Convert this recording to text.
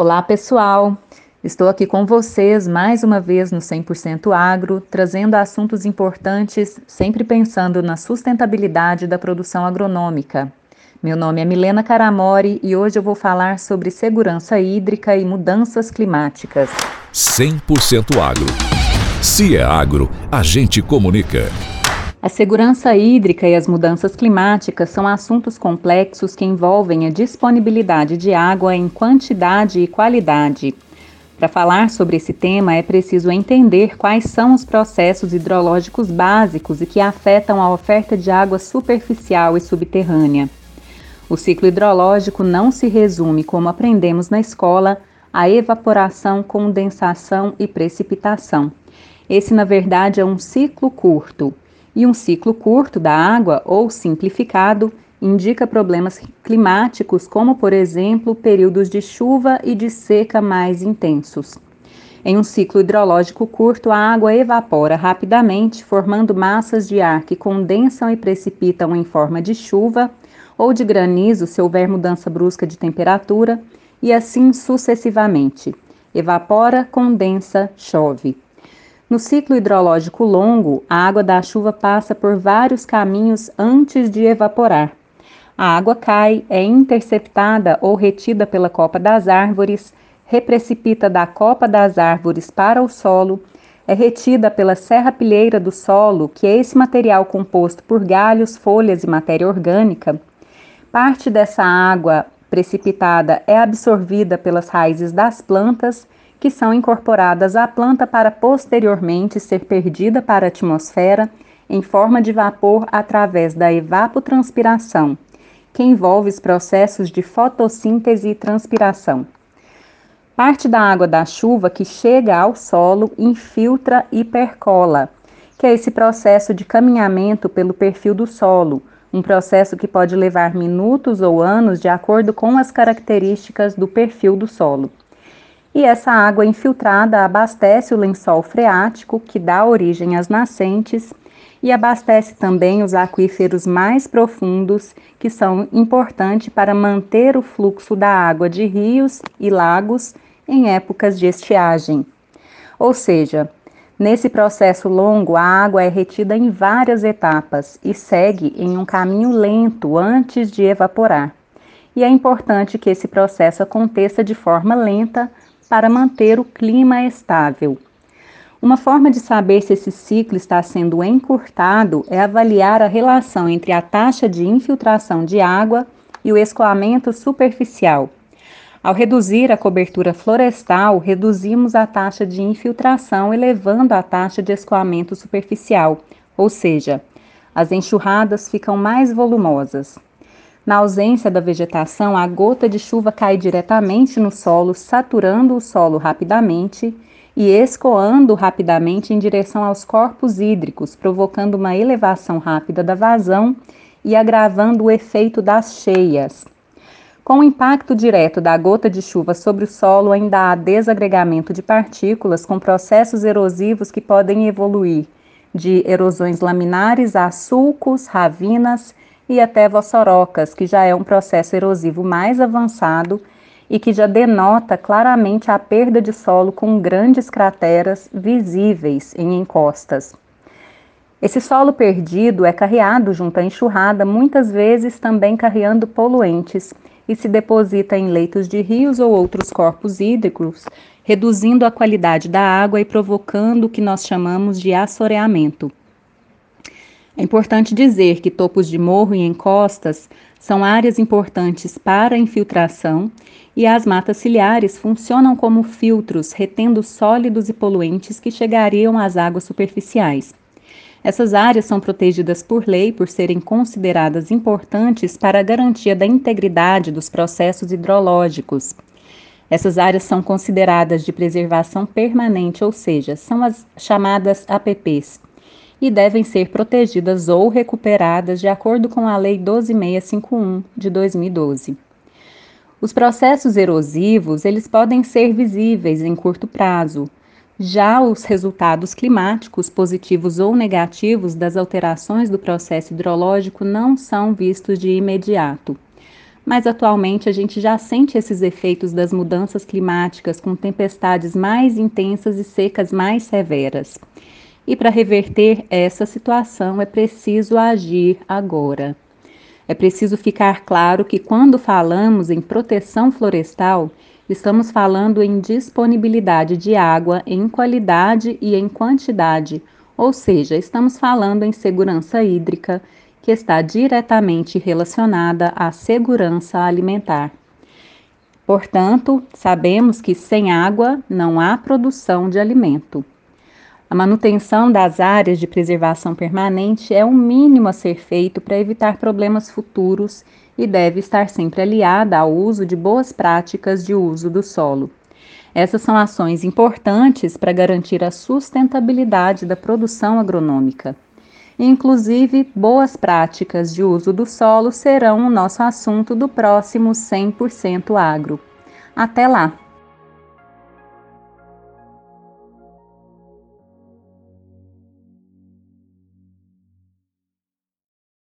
Olá, pessoal! Estou aqui com vocês mais uma vez no 100% Agro, trazendo assuntos importantes, sempre pensando na sustentabilidade da produção agronômica. Meu nome é Milena Caramori e hoje eu vou falar sobre segurança hídrica e mudanças climáticas. 100% Agro. Se é agro, a gente comunica. A segurança hídrica e as mudanças climáticas são assuntos complexos que envolvem a disponibilidade de água em quantidade e qualidade. Para falar sobre esse tema, é preciso entender quais são os processos hidrológicos básicos e que afetam a oferta de água superficial e subterrânea. O ciclo hidrológico não se resume, como aprendemos na escola, a evaporação, condensação e precipitação. Esse, na verdade, é um ciclo curto e um ciclo curto da água, ou simplificado, indica problemas climáticos, como, por exemplo, períodos de chuva e de seca mais intensos. Em um ciclo hidrológico curto, a água evapora rapidamente, formando massas de ar que condensam e precipitam em forma de chuva ou de granizo se houver mudança brusca de temperatura, e assim sucessivamente. Evapora, condensa, chove. No ciclo hidrológico longo, a água da chuva passa por vários caminhos antes de evaporar. A água cai, é interceptada ou retida pela copa das árvores, reprecipita da copa das árvores para o solo, é retida pela serrapilheira do solo, que é esse material composto por galhos, folhas e matéria orgânica. Parte dessa água precipitada é absorvida pelas raízes das plantas que são incorporadas à planta para posteriormente ser perdida para a atmosfera em forma de vapor através da evapotranspiração, que envolve os processos de fotossíntese e transpiração. Parte da água da chuva que chega ao solo infiltra e percola, que é esse processo de caminhamento pelo perfil do solo, um processo que pode levar minutos ou anos de acordo com as características do perfil do solo e essa água infiltrada abastece o lençol freático, que dá origem às nascentes, e abastece também os aquíferos mais profundos, que são importantes para manter o fluxo da água de rios e lagos em épocas de estiagem. Ou seja, nesse processo longo, a água é retida em várias etapas e segue em um caminho lento antes de evaporar. E é importante que esse processo aconteça de forma lenta para manter o clima estável. Uma forma de saber se esse ciclo está sendo encurtado é avaliar a relação entre a taxa de infiltração de água e o escoamento superficial. Ao reduzir a cobertura florestal, reduzimos a taxa de infiltração, elevando a taxa de escoamento superficial, ou seja, as enxurradas ficam mais volumosas. Na ausência da vegetação, a gota de chuva cai diretamente no solo, saturando o solo rapidamente e escoando rapidamente em direção aos corpos hídricos, provocando uma elevação rápida da vazão e agravando o efeito das cheias. Com o impacto direto da gota de chuva sobre o solo, ainda há desagregamento de partículas com processos erosivos que podem evoluir de erosões laminares a sulcos, ravinas e até vossorocas, que já é um processo erosivo mais avançado e que já denota claramente a perda de solo com grandes crateras visíveis em encostas. Esse solo perdido é carreado junto à enxurrada, muitas vezes também carreando poluentes, e se deposita em leitos de rios ou outros corpos hídricos, reduzindo a qualidade da água e provocando o que nós chamamos de assoreamento. É importante dizer que topos de morro e encostas são áreas importantes para a infiltração e as matas ciliares funcionam como filtros, retendo sólidos e poluentes que chegariam às águas superficiais. Essas áreas são protegidas por lei por serem consideradas importantes para a garantia da integridade dos processos hidrológicos. Essas áreas são consideradas de preservação permanente, ou seja, são as chamadas APPs e devem ser protegidas ou recuperadas de acordo com a Lei 12651 de 2012. Os processos erosivos, eles podem ser visíveis em curto prazo. Já os resultados climáticos, positivos ou negativos das alterações do processo hidrológico não são vistos de imediato. mas atualmente a gente já sente esses efeitos das mudanças climáticas com tempestades mais intensas e secas mais severas. E para reverter essa situação é preciso agir agora. É preciso ficar claro que quando falamos em proteção florestal, estamos falando em disponibilidade de água em qualidade e em quantidade, ou seja, estamos falando em segurança hídrica, que está diretamente relacionada à segurança alimentar. Portanto, sabemos que sem água não há produção de alimento. A manutenção das áreas de preservação permanente é o mínimo a ser feito para evitar problemas futuros e deve estar sempre aliada ao uso de boas práticas de uso do solo. Essas são ações importantes para garantir a sustentabilidade da produção agronômica. Inclusive, boas práticas de uso do solo serão o nosso assunto do próximo 100% agro. Até lá!